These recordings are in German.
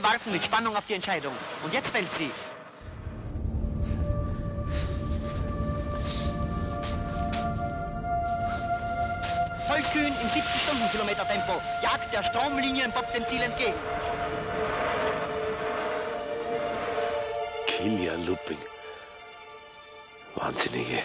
Alle warten mit Spannung auf die Entscheidung. Und jetzt fällt sie. Tollkühn im 70 Stundenkilometer Tempo jagt der Stromlinienbob dem Ziel entgegen. Kilian Lupping. Wahnsinnige.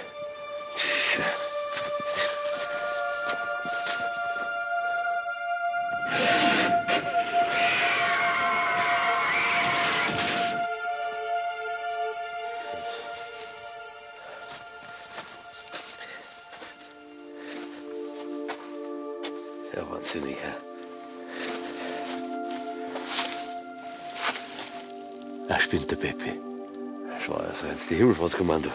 Er spinnt der Peppi. Das war jetzt die Himmelfahrtskommando.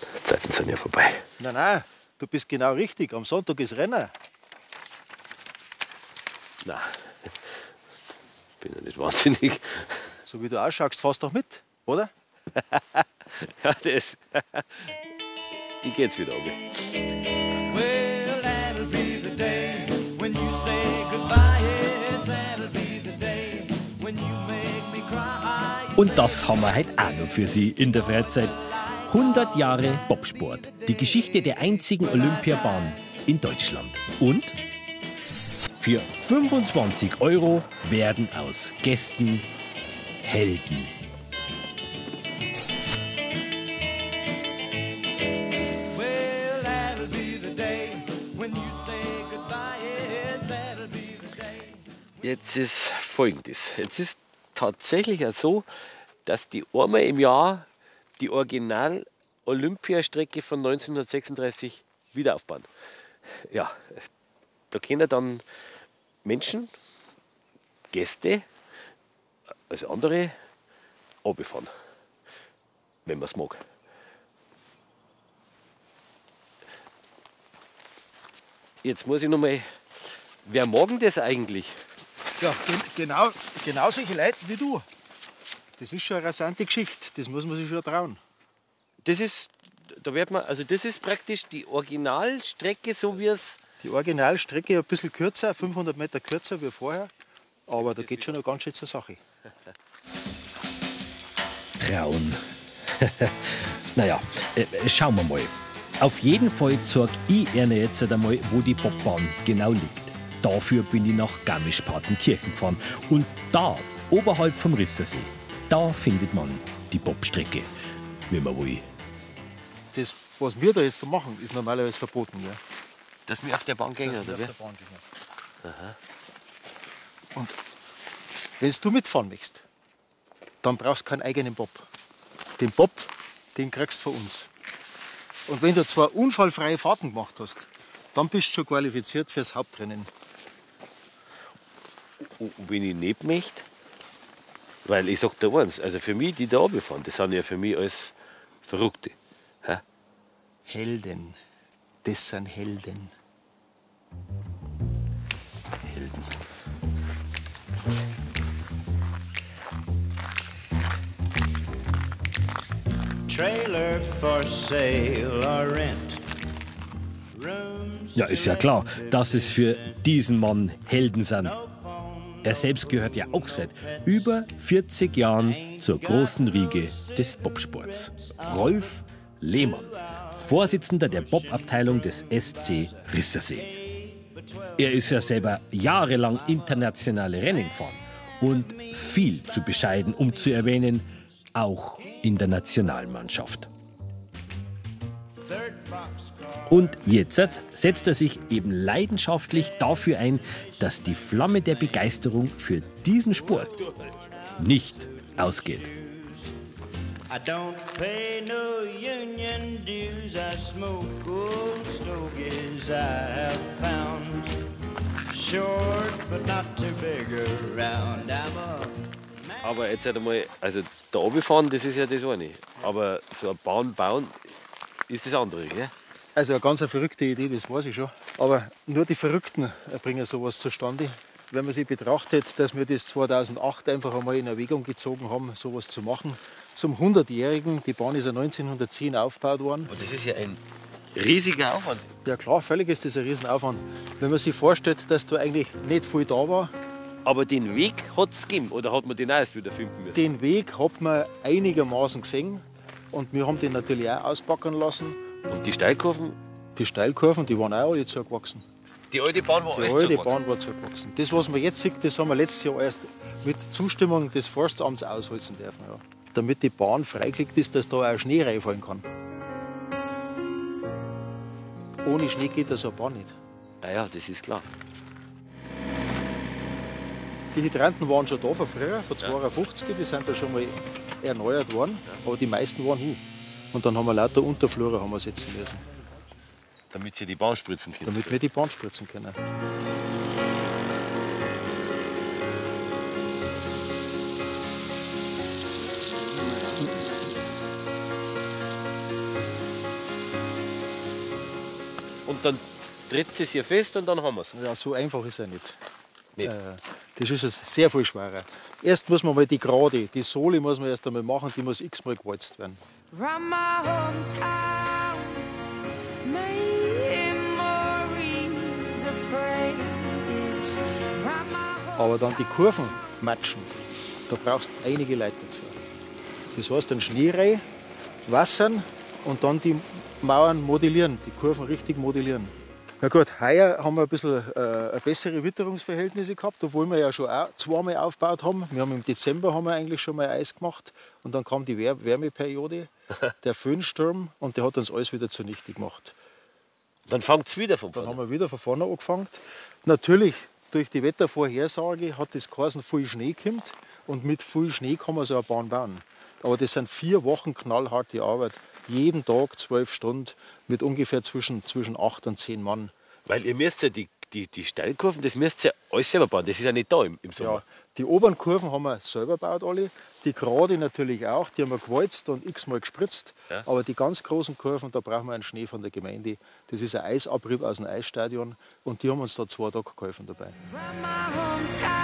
Aber Zeiten sind ja vorbei. Nein, nein, du bist genau richtig. Am Sonntag ist Rennen. Na, bin ja nicht wahnsinnig. So wie du ausschaust, fährst doch mit, oder? Ja, das. Ich geh jetzt wieder um. Und das haben wir heute auch noch für Sie in der Freizeit. 100 Jahre Bobsport. Die Geschichte der einzigen Olympiabahn in Deutschland. Und für 25 Euro werden aus Gästen Helden. Jetzt ist folgendes. Jetzt ist tatsächlich so, dass die einmal im Jahr die Original-Olympiastrecke von 1936 wieder aufbauen. Ja, da können dann Menschen, Gäste, also andere, runterfahren, wenn man es mag. Jetzt muss ich noch mal, wer mag das eigentlich? Ja, gen genau, genau solche Leute wie du. Das ist schon eine rasante Geschichte. Das muss man sich schon trauen. Das ist, da wird man, also das ist praktisch die Originalstrecke, so wie es. Die Originalstrecke ein bisschen kürzer, 500 Meter kürzer wie vorher. Aber da geht schon noch ganz schön zur Sache. Trauen. naja, äh, schauen wir mal. Auf jeden Fall zeig ich Ihnen jetzt einmal, wo die Bobbahn genau liegt. Dafür bin ich nach Garmisch-Partenkirchen gefahren. Und da, oberhalb vom Rissersee, da findet man die Bobstrecke, wenn man will. Das, was wir da jetzt so machen, ist normalerweise verboten. Ja. Dass wir auf der Bahn gehen, Dass wir oder auf wie? der Bahn gehen. Und wenn du mitfahren möchtest, dann brauchst du keinen eigenen Bob. Den Bob, den kriegst du von uns. Und wenn du zwei unfallfreie Fahrten gemacht hast, dann bist du schon qualifiziert fürs Hauptrennen. Und wenn ich nicht möchte, weil ich sag dir eins, also für mich, die da runterfahren, das sind ja für mich alles Verrückte. Hä? Helden. Das sind Helden. Helden. Trailer for sale or rent. Ja, ist ja klar, dass es für diesen Mann Helden sind. Er selbst gehört ja auch seit über 40 Jahren zur großen Riege des Bobsports. Rolf Lehmann, Vorsitzender der Bobabteilung des SC Rissersee. Er ist ja selber jahrelang internationale Rennen gefahren und viel zu bescheiden, um zu erwähnen, auch in der Nationalmannschaft. Und jetzt setzt er sich eben leidenschaftlich dafür ein, dass die Flamme der Begeisterung für diesen Sport nicht ausgeht. I don't pay no union dues. I smoke old stogies I have found. Short but not too big around. I'm a Aber jetzt halt einmal, also da runterfahren, das ist ja das eine. Aber so eine Bahn bauen ist das andere, gell? Also eine ganz eine verrückte Idee, das weiß ich schon. Aber nur die Verrückten bringen sowas zustande. Wenn man sich betrachtet, dass wir das 2008 einfach einmal in Erwägung gezogen haben, sowas zu machen. Zum 100-Jährigen, die Bahn ist ja 1910 aufgebaut worden. Und das ist ja ein riesiger Aufwand. Ja klar, völlig ist das ein Riesenaufwand. Wenn man sich vorstellt, dass da eigentlich nicht viel da war, Aber den Weg hat es gegeben. Oder hat man den auch erst wieder finden müssen? den Weg hat man einigermaßen gesehen und wir haben den natürlich auch auspacken lassen. Und die Steilkurven, Die Steilkurven, die waren auch alle zugewachsen. die alte Bahn war Die alles alte. Bahn war zugewachsen. Das, was man jetzt sieht, das haben wir letztes Jahr erst mit Zustimmung des Forstamts ausholzen dürfen. Ja. Damit die Bahn freigelegt ist, dass da auch Schnee reinfallen kann. Ohne Schnee geht das Bahn nicht. Ah ja, das ist klar. Die Hydranten waren schon da von früher, von 52, die sind da schon mal erneuert worden, aber die meisten waren hin. Und dann haben wir lauter Unterflure haben wir setzen müssen, Damit sie die Bahn spritzen können. damit wir die Bahn spritzen können. Und dann tritt sie hier fest und dann haben wir es. Ja, so einfach ist er nicht. Nicht. Äh, das ist es sehr viel schwerer. Erst muss man mal die Gerade, die Sohle muss man erst einmal machen, die muss x-mal gewalzt werden. From my hometown, memories my Aber dann die Kurven matschen, da brauchst du einige Leute dazu. Das heißt, dann Schnee rein, wassern und dann die Mauern modellieren, die Kurven richtig modellieren. Na gut, heuer haben wir ein bisschen äh, bessere Witterungsverhältnisse gehabt, obwohl wir ja schon auch zweimal aufgebaut haben. Wir haben im Dezember haben wir eigentlich schon mal Eis gemacht und dann kam die Wär Wärmeperiode, der Föhnsturm und der hat uns alles wieder zunichte gemacht. Dann fängt es wieder von Dann vorne. haben wir wieder von vorne angefangen. Natürlich, durch die Wettervorhersage hat das geheißen, viel Schnee kommt. Und mit viel Schnee kann man so eine Bahn bauen. Aber das sind vier Wochen knallharte Arbeit. Jeden Tag zwölf Stunden mit ungefähr zwischen, zwischen acht und zehn Mann. Weil ihr müsst ja die, die, die Steilkurven, das müsst ihr alles selber bauen. Das ist ja nicht da im, im Sommer. Ja, die oberen Kurven haben wir selber gebaut alle. Die gerade natürlich auch. Die haben wir gewalzt und x-mal gespritzt. Aber die ganz großen Kurven, da brauchen wir einen Schnee von der Gemeinde. Das ist ein Eisabrieb aus dem Eisstadion. Und die haben uns da zwei Tage geholfen dabei. From my hometown,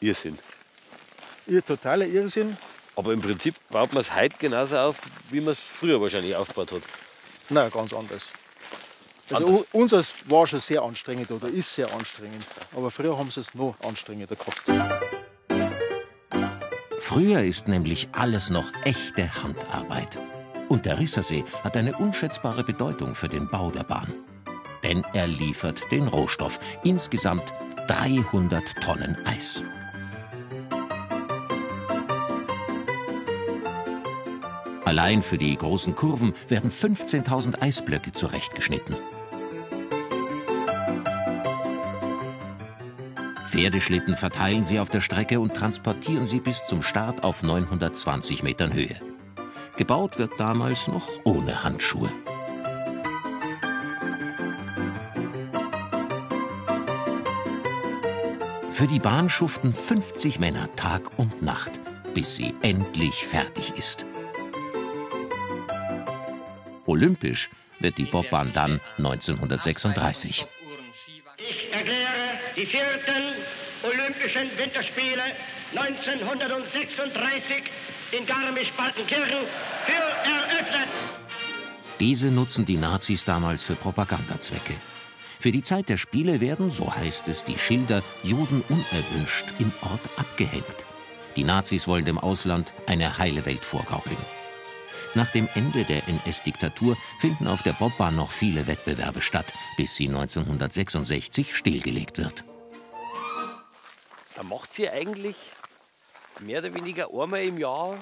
Irrsinn. Ihr totaler Irrsinn. Aber im Prinzip baut man es heute genauso auf, wie man es früher wahrscheinlich aufgebaut hat. Nein, ganz anders. Also Anders. unseres war schon sehr anstrengend oder ist sehr anstrengend. Aber früher haben sie es noch anstrengender gehabt. Früher ist nämlich alles noch echte Handarbeit. Und der Rissersee hat eine unschätzbare Bedeutung für den Bau der Bahn. Denn er liefert den Rohstoff. Insgesamt 300 Tonnen Eis. Allein für die großen Kurven werden 15.000 Eisblöcke zurechtgeschnitten. Pferdeschlitten verteilen sie auf der Strecke und transportieren sie bis zum Start auf 920 Metern Höhe. Gebaut wird damals noch ohne Handschuhe. Für die Bahn schuften 50 Männer Tag und Nacht, bis sie endlich fertig ist. Olympisch wird die Bobbahn dann 1936. Ich erkläre die vierten Olympischen Winterspiele 1936 in Garmisch-Partenkirchen für eröffnet. Diese nutzen die Nazis damals für Propagandazwecke. Für die Zeit der Spiele werden, so heißt es, die Schilder Juden unerwünscht im Ort abgehängt. Die Nazis wollen dem Ausland eine heile Welt vorgaukeln. Nach dem Ende der NS-Diktatur finden auf der Bobbahn noch viele Wettbewerbe statt, bis sie 1966 stillgelegt wird. Da macht sie eigentlich mehr oder weniger einmal im Jahr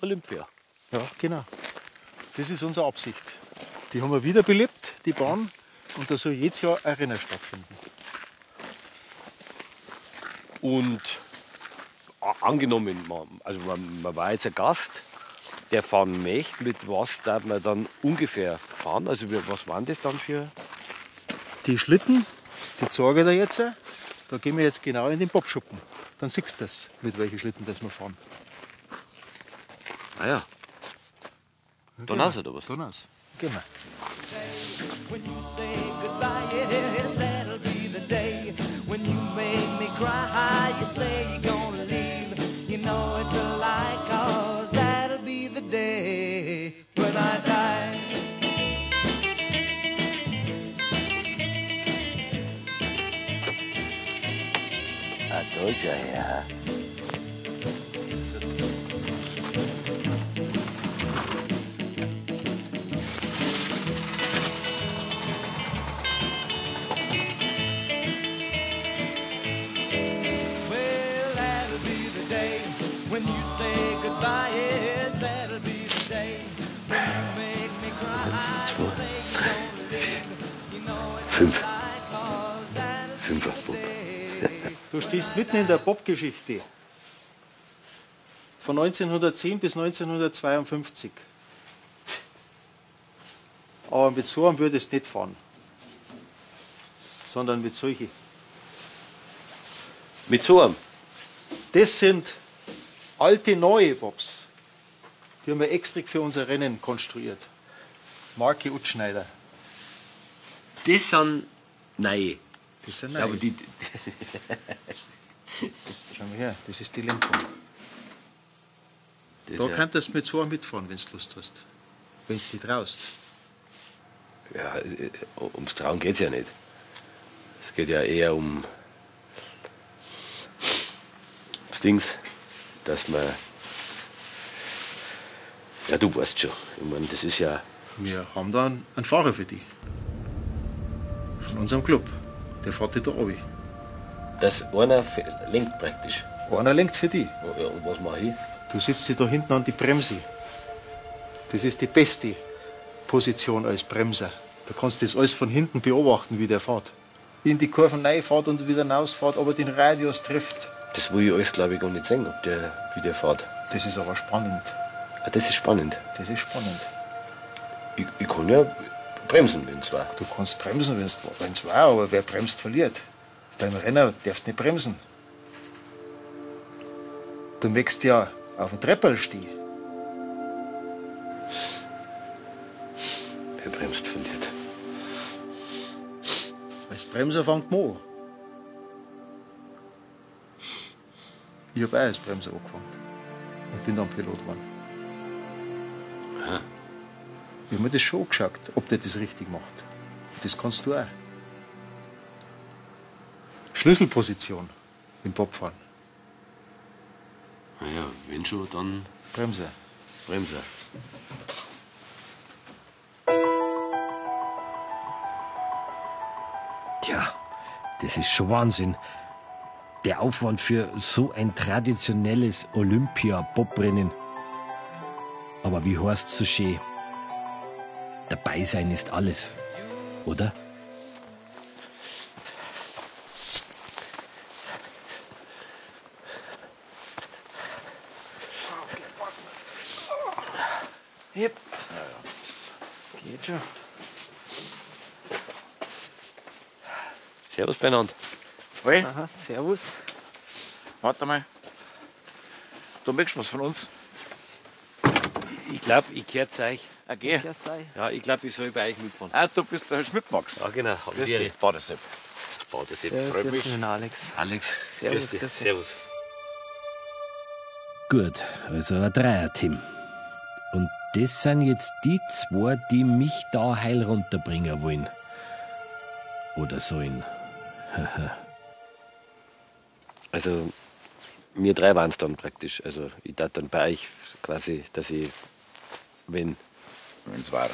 Olympia. Ja, genau. Das ist unsere Absicht. Die haben wir wiederbelebt, die Bahn. Und da soll jedes Jahr ein Rennen stattfinden. Und a- angenommen, man, also man, man war jetzt ein Gast, der fahren möchte, mit was darf man dann ungefähr fahren? Also was waren das dann für... Die Schlitten, die zeige ich dir jetzt. Da gehen wir jetzt genau in den Bobschuppen. Dann siehst du das, mit welchen Schlitten das wir fahren. Ah ja. Dann du da was. Dann aus. Genau. When you say goodbye, yes, that'll be the day. When you make me cry, you say you're gonna Da ist. Well, that'll be the day when you say goodbye. Yes, that'll be the day when you make me cry. You say you're gonna leave. You know it's Fünf. a lie, cause that'll be Fünfer the Bob. day. Du stehst mitten in der Bob-Geschichte. Von 1910 bis 1952. Aber mit so einem würdest du nicht fahren. Sondern mit solchen. Mit so einem. Das sind alte, neue Bobs. Die haben wir extra für unser Rennen konstruiert. Marke Utschneider. Das sind neue. Das sind Ja, aber die, Schau mal her, das ist die Lenkung. das Da ja, kannst du mit einem mitfahren, wenn du Lust hast. Wenn du dich traust. ja, ums Trauen geht es ja nicht. Es geht ja eher um das Dings, dass man. Ja, du weißt schon. Ich meine, das ist ja. Wir haben da einen Fahrer für dich. Von unserem Club. Der fährt dich da runter. Dass einer lenkt praktisch. Einer lenkt für dich. Ja, und was mache ich? Du sitzt dir da hinten an die Bremse. Das ist die beste Position als Bremser. Da kannst du das alles von hinten beobachten, wie der fährt. In die Kurven reinfährt und wieder rausfährt, aber den Radius trifft. Das will ich alles, glaube ich, gar nicht sehen, ob der, wie der fährt. Das ist aber spannend. Ah, das ist spannend. Das ist spannend. Ich, ich kann ja bremsen, wenn zwar. Du kannst bremsen, wenn es war, aber wer bremst, verliert. Beim Renner darfst du nicht bremsen. Du möchtest ja auf dem Treppel stehen. Wer bremst, verliert. Als Bremser fängt man an. Ich habe auch als Bremser angefangen. Und bin dann Pilot geworden. Ich habe mir das schon angeschaut, ob der das richtig macht. Das kannst du auch. Schlüsselposition im Bobfahren. Naja, wenn schon, dann Bremser. Bremser. Tja, das ist schon Wahnsinn. Der Aufwand für so ein traditionelles Olympia-Bobrennen. Aber wie heißt so schön? Dabei sein ist alles, oder? Yep. Geht schon. Servus beieinander. Hey, Aha, servus. warte mal. Du möchtest was von uns? Ich glaube, ich zu euch. Ah, geh. Ja, ich glaube, ich soll bei euch mitfahren. Ah, du bist der Schmidt, Max. Ja, genau. Grüß ich dich, Badesepp. Jetzt. Freut mich. Alex. Alex. Servus, grüß dich. grüß dich. Servus. Gut, also ein Dreier-Team. Und das sind jetzt die zwei, die mich da heil runterbringen wollen. Oder sollen. Also, wir drei waren es dann praktisch. Also, ich dachte dann bei euch quasi, dass ich, wenn. Wenn's war.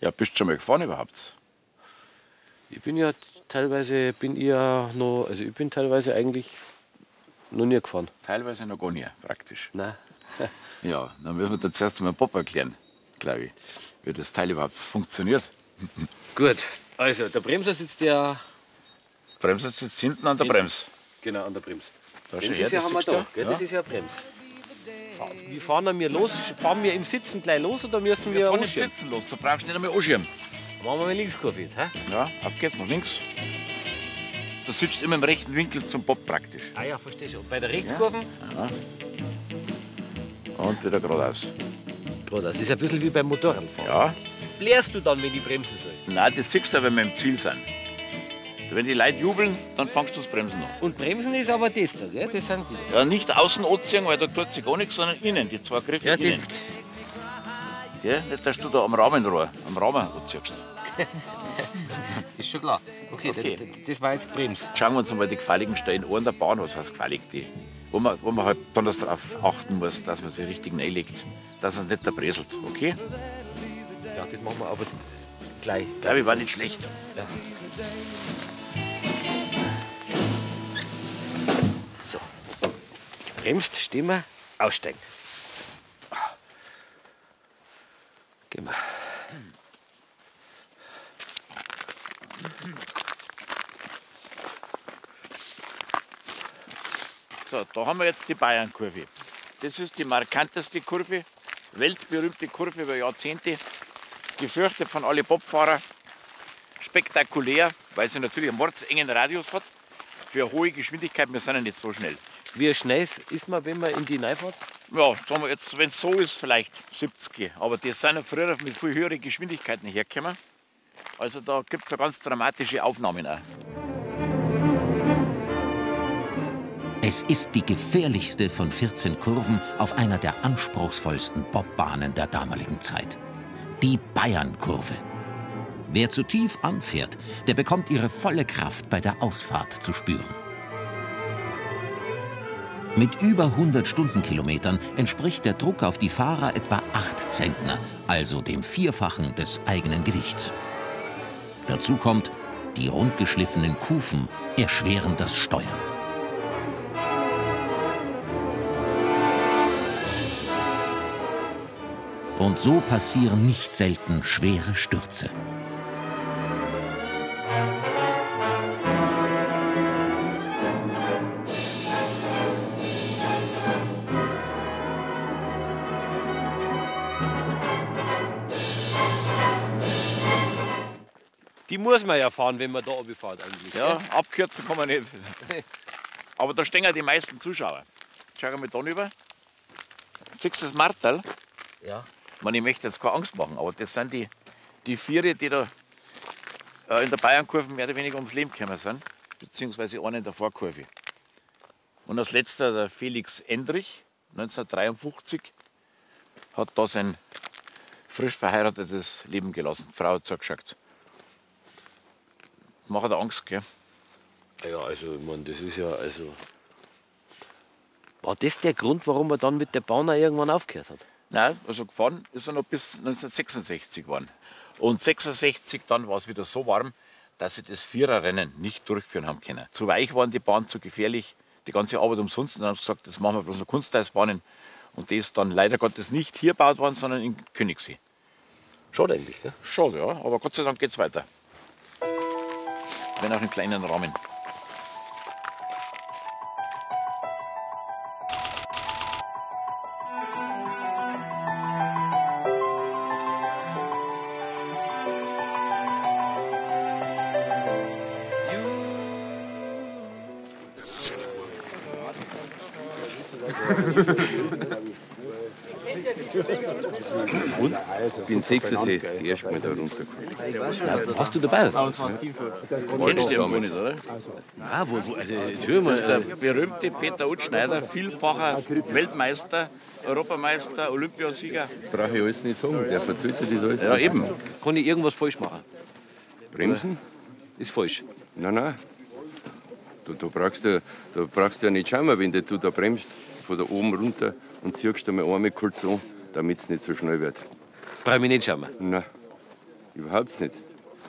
Ja, bist du schon mal gefahren überhaupt? Ich bin ja teilweise, bin ich ja noch, also ich bin teilweise eigentlich noch nie gefahren. Teilweise noch gar nicht, praktisch. Nein. Ja, dann müssen wir dir zuerst mal Pop erklären, glaube ich, wie das Teil überhaupt funktioniert. Gut, also der Bremser sitzt ja Bremse sitzt hinten an der Hin- Brems. genau an der Brems. Da Das schau ist ja, das haben wir da. Gell? Ja. Das ist ja eine Brems. Wie fahren wir los? Fahren wir im Sitzen gleich los oder müssen wir, Wir fahren nicht umschirmen? sitzen los, du brauchst nicht einmal anschirmen. Machen wir mal Linkskurve jetzt, hä? Ja, auf geht's nach links. Du sitzt immer im rechten Winkel zum Bob praktisch. Ah ja, verstehe schon. Bei der Rechtskurve, Und wieder geradeaus. gerade, das ist ein bisschen wie beim Motorradfahren. Ja, blärst du dann, wenn die bremsen soll? Nein, das siehst du, wenn wir im Ziel sind. Wenn die Leute jubeln, dann fangst du das Bremsen an. Und bremsen ist aber das da, gell? Das sind die. Ja, nicht außen anziehen, weil da tut sich gar nichts, sondern innen, die zwei Griffe Ja, innen. das, Gell? Nicht, dass du da am Rahmenrohr, am Rahmen anziehst. ist schon klar. Okay, Okay. Das, das war jetzt bremst. Schauen wir uns einmal die gefälligen Stellen an der Bahn, was heißt gefällig, die, wo man, wo man halt besonders darauf achten muss, dass man sie richtig reinlegt, dass es nicht zerbröselt, okay? Ja, das machen wir aber gleich. Ich glaube, ich war nicht schlecht. So. Bremst, stehen wir, aussteigen. Gehen wir. So, da haben wir jetzt die Bayernkurve. Das ist die markanteste Kurve, weltberühmte Kurve über Jahrzehnte, gefürchtet von allen Bobfahrern. Spektakulär, weil sie natürlich einen mordsengen Radius hat. Für hohe Geschwindigkeit, wir sind ja nicht so schnell. Wie schnell ist man, wenn man in die Neufahrt? Ja, sagen wir jetzt, wenn es so ist, vielleicht 70. Aber die sind ja früher mit viel höheren Geschwindigkeiten hergekommen. Also da gibt es ja ganz dramatische Aufnahmen auch. Es ist die gefährlichste von 14 Kurven auf einer der anspruchsvollsten Bobbahnen der damaligen Zeit. Die Bayernkurve. Wer zu tief anfährt, der bekommt ihre volle Kraft bei der Ausfahrt zu spüren. Mit über 100 Stundenkilometern entspricht der Druck auf die Fahrer etwa 8 Zentner, also dem Vierfachen des eigenen Gewichts. Dazu kommt, die rundgeschliffenen Kufen erschweren das Steuern. Und so passieren nicht selten schwere Stürze. Muss man ja fahren, wenn man da fährt eigentlich. Ja, gell? abkürzen kann man nicht. Aber da stehen ja die meisten Zuschauer. Schau mal da rüber. Siehst du das Martel? Ja. Ich, meine, ich möchte jetzt keine Angst machen, aber das sind die, die Viere, die da äh, in der Bayernkurve mehr oder weniger ums Leben gekommen sind, beziehungsweise einer in der Vorkurve. Und als letzter der Felix Endrich, 1953, hat da sein frisch verheiratetes Leben gelassen. Die Frau hat zugeschaut. Macht Angst, gell? Ja, also, ich mein, das ist ja, also. War das der Grund, warum er dann mit der Bahn auch irgendwann aufgehört hat? Nein, also gefahren ist er noch bis 1966 geworden. Und 66 dann war es wieder so warm, dass sie das Viererrennen nicht durchführen haben können. Zu weich waren die Bahn, zu gefährlich, die ganze Arbeit umsonst. Und dann haben sie gesagt, das machen wir bloß noch Kunsteisbahnen. Und die ist dann leider Gottes nicht hier gebaut worden, sondern in Königssee. Schade eigentlich, gell? Schade, ja, aber Gott sei Dank geht es weiter. Wenn auch im kleinen Rahmen. Ich bin 66, erstmal da runtergekommen. Warst du dabei? Kennst du den nicht, oder? Ah, wo, wo, also, Entschuldigung Das ist der mal. berühmte Peter Utschneider, vielfacher Weltmeister, Europameister, Olympiasieger. Brauche ich alles nicht sagen, der verzählt das alles. Ja, eben. Kann ich irgendwas falsch machen? Bremsen? Ist falsch. Nein, nein. Du, du, brauchst ja, du brauchst ja nicht schauen, wenn du da bremst, von da oben runter und ziehst einmal einmal kurz an, damit es nicht so schnell wird. Brauche ich nicht schauen. Nein, überhaupt nicht.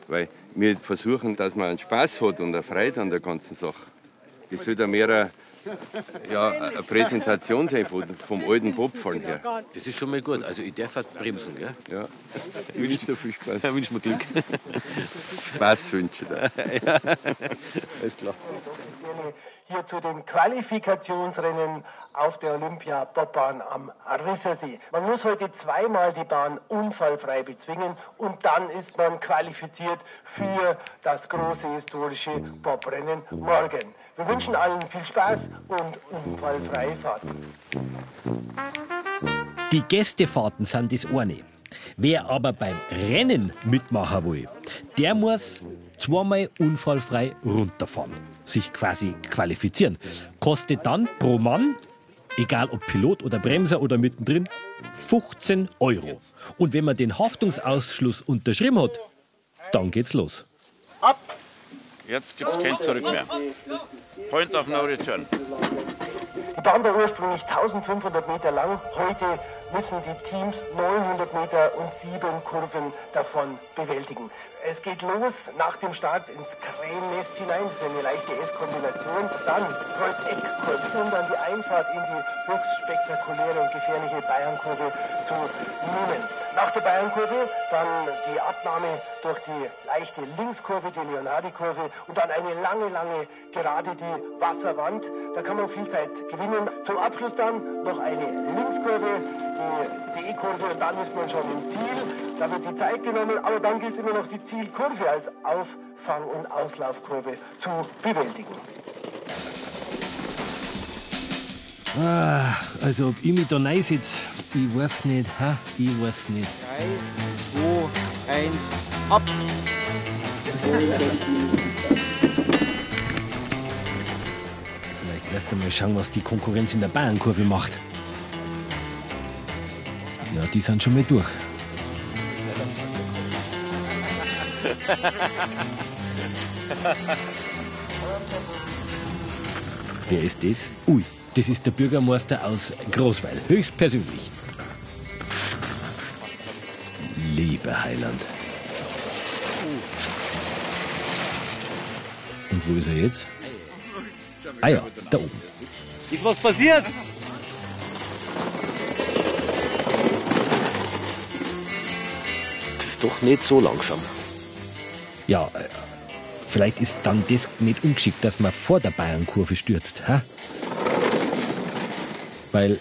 Weil wir versuchen, dass man einen Spaß hat und eine Freude an der ganzen Sache. Das soll ja mehr eine, ja, eine Präsentation sein vom, vom alten Bobfahren her. Das ist schon mal gut. Also, ich darf halt bremsen, gell? Ja. Ich wünsche dir viel Spaß. Ja, wünsch mir Glück. Spaß wünsche ich dir. Alles klar. Hier zu den Qualifikationsrennen auf der Olympia Bobbahn am Rissersee. Man muss heute zweimal die Bahn unfallfrei bezwingen und dann ist man qualifiziert für das große historische Bobrennen morgen. Wir wünschen allen viel Spaß und unfallfreie Fahrten. Die Gästefahrten sind das eine. Wer aber beim Rennen mitmachen will, der muss zweimal unfallfrei runterfahren, sich quasi qualifizieren. Kostet dann pro Mann, egal ob Pilot oder Bremser oder mittendrin, 15 Euro. Und wenn man den Haftungsausschluss unterschrieben hat, dann geht's los. Jetzt gibt es kein Zurück mehr. Point of no return. Die Bahn war ursprünglich 1500 Meter lang. Heute müssen die Teams 900 Meter und sieben Kurven davon bewältigen. Es geht los nach dem Start ins Krähennest hinein. Das ist eine leichte S-Kombination. Dann Kreuz-Eck-Kurve und dann die Einfahrt in die höchst spektakuläre und gefährliche Bayernkurve zu nehmen. Nach der Bayernkurve dann die Abnahme durch die leichte Linkskurve, die Leonardi-Kurve und dann eine lange, lange Gerade, die Wasserwand. Da kann man viel Zeit gewinnen. Zum Abschluss dann noch eine Linkskurve, die Seekurve und dann ist man schon im Ziel. Da wird die Zeit genommen, aber dann gilt es immer noch die Zielkurve als Auffang- und Auslaufkurve zu bewältigen. Ah, also ob ich mich da sitze, ich weiß nicht, ha? ich weiß nicht. 3, 2, 1, ab! Vielleicht erst einmal schauen, was die Konkurrenz in der Bayernkurve macht. Ja, die sind schon mal durch. Wer ist das? Ui, das ist der Bürgermeister aus Großweil, höchstpersönlich. Lieber Heiland. Und wo ist er jetzt? Ah ja, da oben. Ist was passiert? Ist doch nicht so langsam. Ja, äh, vielleicht ist dann das nicht ungeschickt, dass man vor der Bayernkurve stürzt. Ha? Weil äh,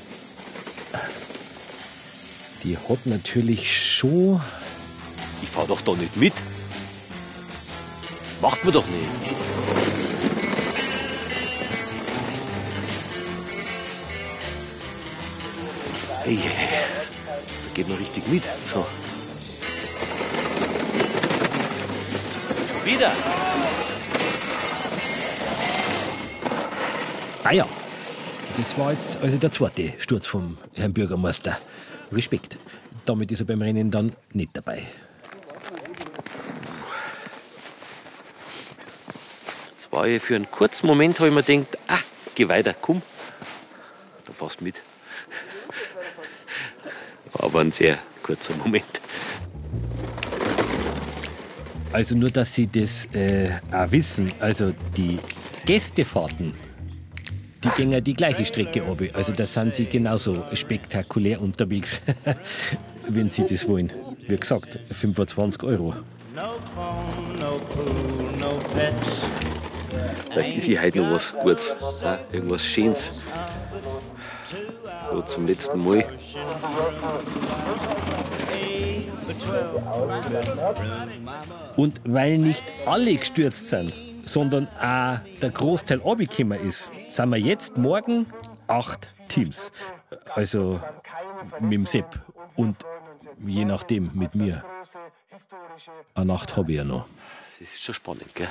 die hat natürlich schon. Ich fahr doch da nicht mit. Macht man doch nicht. Hey, da geht man richtig mit. So. Wieder. Ah ja, das war jetzt also der zweite Sturz vom Herrn Bürgermeister. Respekt. Damit ist er beim Rennen dann nicht dabei. Das war ja für einen kurzen Moment, habe ich mir gedacht, ah, geh weiter, komm. Da fährst mit. War aber ein sehr kurzer Moment. Also nur, dass Sie das äh, auch wissen. Also die Gästefahrten, die gehen ja die gleiche Strecke ab. Also da sind Sie genauso spektakulär unterwegs, wenn Sie das wollen. Wie gesagt, 25 Euro. No phone, no pool, no pets. Vielleicht ist hier heute noch was Gutes, irgendwas Schönes. So zum letzten Mal. Und weil nicht alle gestürzt sind, sondern auch der Großteil abgekommen ist, sind wir jetzt morgen acht Teams. Also mit dem Sepp und je nachdem mit mir. Eine Nacht habe ich ja noch. Das ist schon spannend, gell?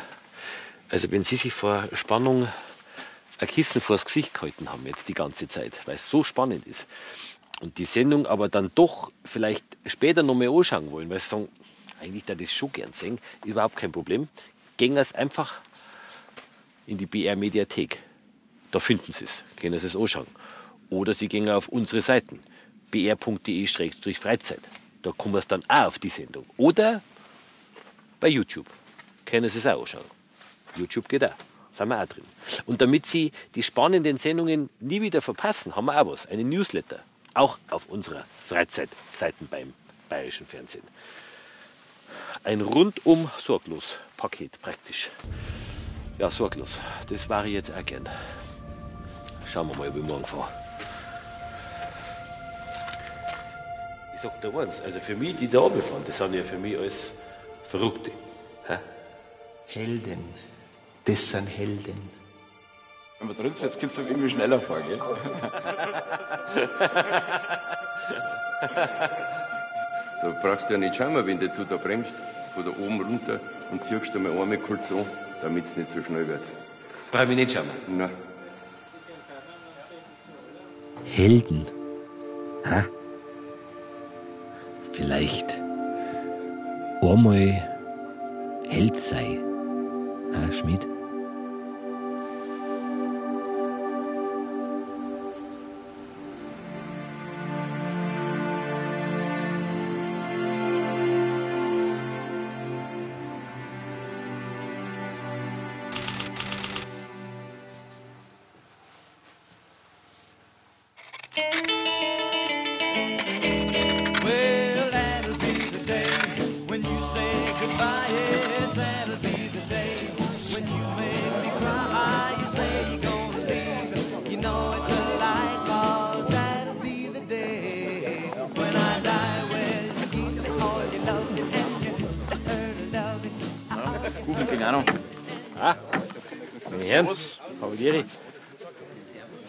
Also wenn Sie sich vor Spannung ein Kissen vors Gesicht gehalten haben jetzt die ganze Zeit, weil es so spannend ist und die Sendung aber dann doch vielleicht später noch mal anschauen wollen, weil sie sagen, eigentlich da das schon gern sehen, überhaupt kein Problem, gehen es einfach in die BR Mediathek. Da finden Sie es, können Sie es anschauen. Oder Sie gehen auf unsere Seiten, br.de-freizeit. Da kommen Sie dann auch auf die Sendung. Oder bei YouTube, können Sie es auch anschauen. YouTube geht auch. Sind wir auch drin. Und damit Sie die spannenden Sendungen nie wieder verpassen, haben wir auch was. Einen Newsletter. Auch auf unserer Freizeitseiten beim Bayerischen Fernsehen. Ein rundum sorglos Paket praktisch. Ja, sorglos. Das war ich jetzt auch gern. Schauen wir mal, ob ich morgen fahre. Ich sag dir eins, also für mich, die da runterfahren, das sind ja für mich alles Verrückte. Hä? Helden. Das sind Helden. Wenn man drin sitzt, gibt es irgendwie schneller vor, gell? Da brauchst du ja nicht schauen, wenn du da bremst, von da oben runter und ziehst du mal einmal kurz an, damit es nicht so schnell wird. Brauche ich nicht schauen. Nein. Helden. Ha? Vielleicht einmal Held sei. Ha, Schmidt?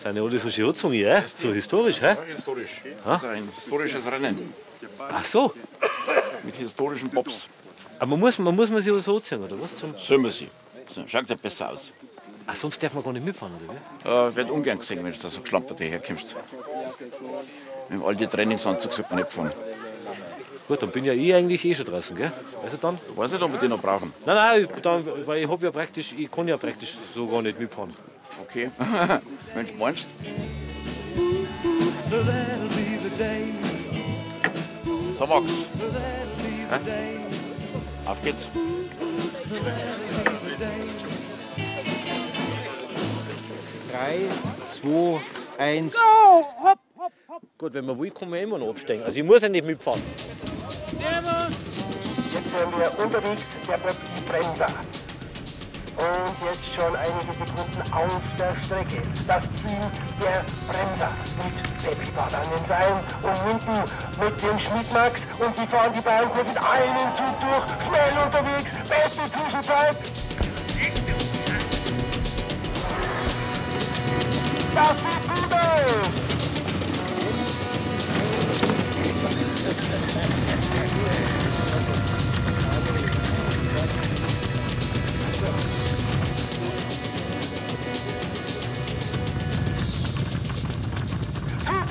Alle so schön angezogen, ja? So historisch, hä? Ja, historisch. Das ist ein historisches Rennen. Ach so. Mit historischen Bobs. Aber man muss, man muss man sich so anziehen, oder was? Zum Sollen wir sie. So, schaut ja besser aus. Ach, sonst darf man gar nicht mitfahren, oder? Äh, wird ungern gesehen, wenn du da so geschlampert herkommst. Mit dem alten Trainingsanzug sollte man nicht fahren. Gut, dann bin ja ich eigentlich eh schon draußen, gell? Also dann? Ich weiß nicht, ob wir die noch brauchen. Nein, nein, dann, weil ich hab ja praktisch, ich kann ja praktisch so gar nicht mitfahren. Okay. Mensch, meinst That'll be the day. So, Max. Hä? Auf geht's. Drei, zwei, eins. Gut, wenn man will, kann man immer noch absteigen. Also ich muss ja nicht mitfahren. Jetzt hören wir unterwegs der Bremser. Und jetzt schon einige Sekunden auf der Strecke. Das Team der Bremser mit Seppi Bart an den Seilen und hinten mit dem Schmidt-Max. Und die fahren die Bayernkurve mit einem Zug durch. Schnell unterwegs. Beste Zwischenzeit. Das sieht gut aus.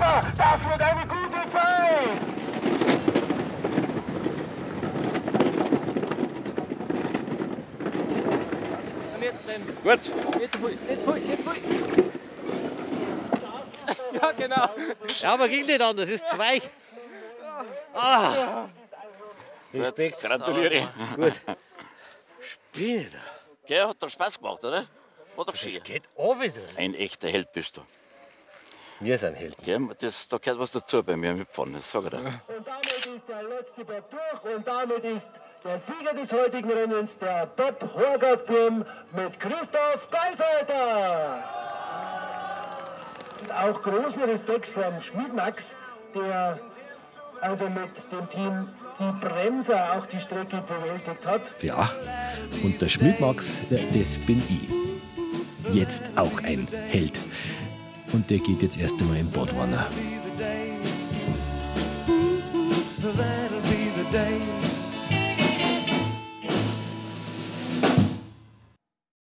Super, das wird eine gute Zeit. Gut. Ja, genau. Ja, aber ging nicht anders, ist zu weich. Ah. Respekt. Gratuliere. Gut. Spiel da. Gell, hat doch Spaß gemacht, oder? Doch schön. geht auch wieder. Ein echter Held bist du. Wir sind Helden. Gell, das, da gehört was dazu bei mir mitfahren, das sag ich dir. Und damit ist der letzte Bob durch und damit ist der Sieger des heutigen Rennens der Bob Horgard-Turm mit Christoph Geisalter. Und auch großen Respekt vor dem Schmiedmax, der also mit dem Team die Bremser auch die Strecke bewältigt hat. Ja, und der Schmidmax, das bin ich. Jetzt auch ein Held. Und der geht jetzt erst einmal in Bodwanner.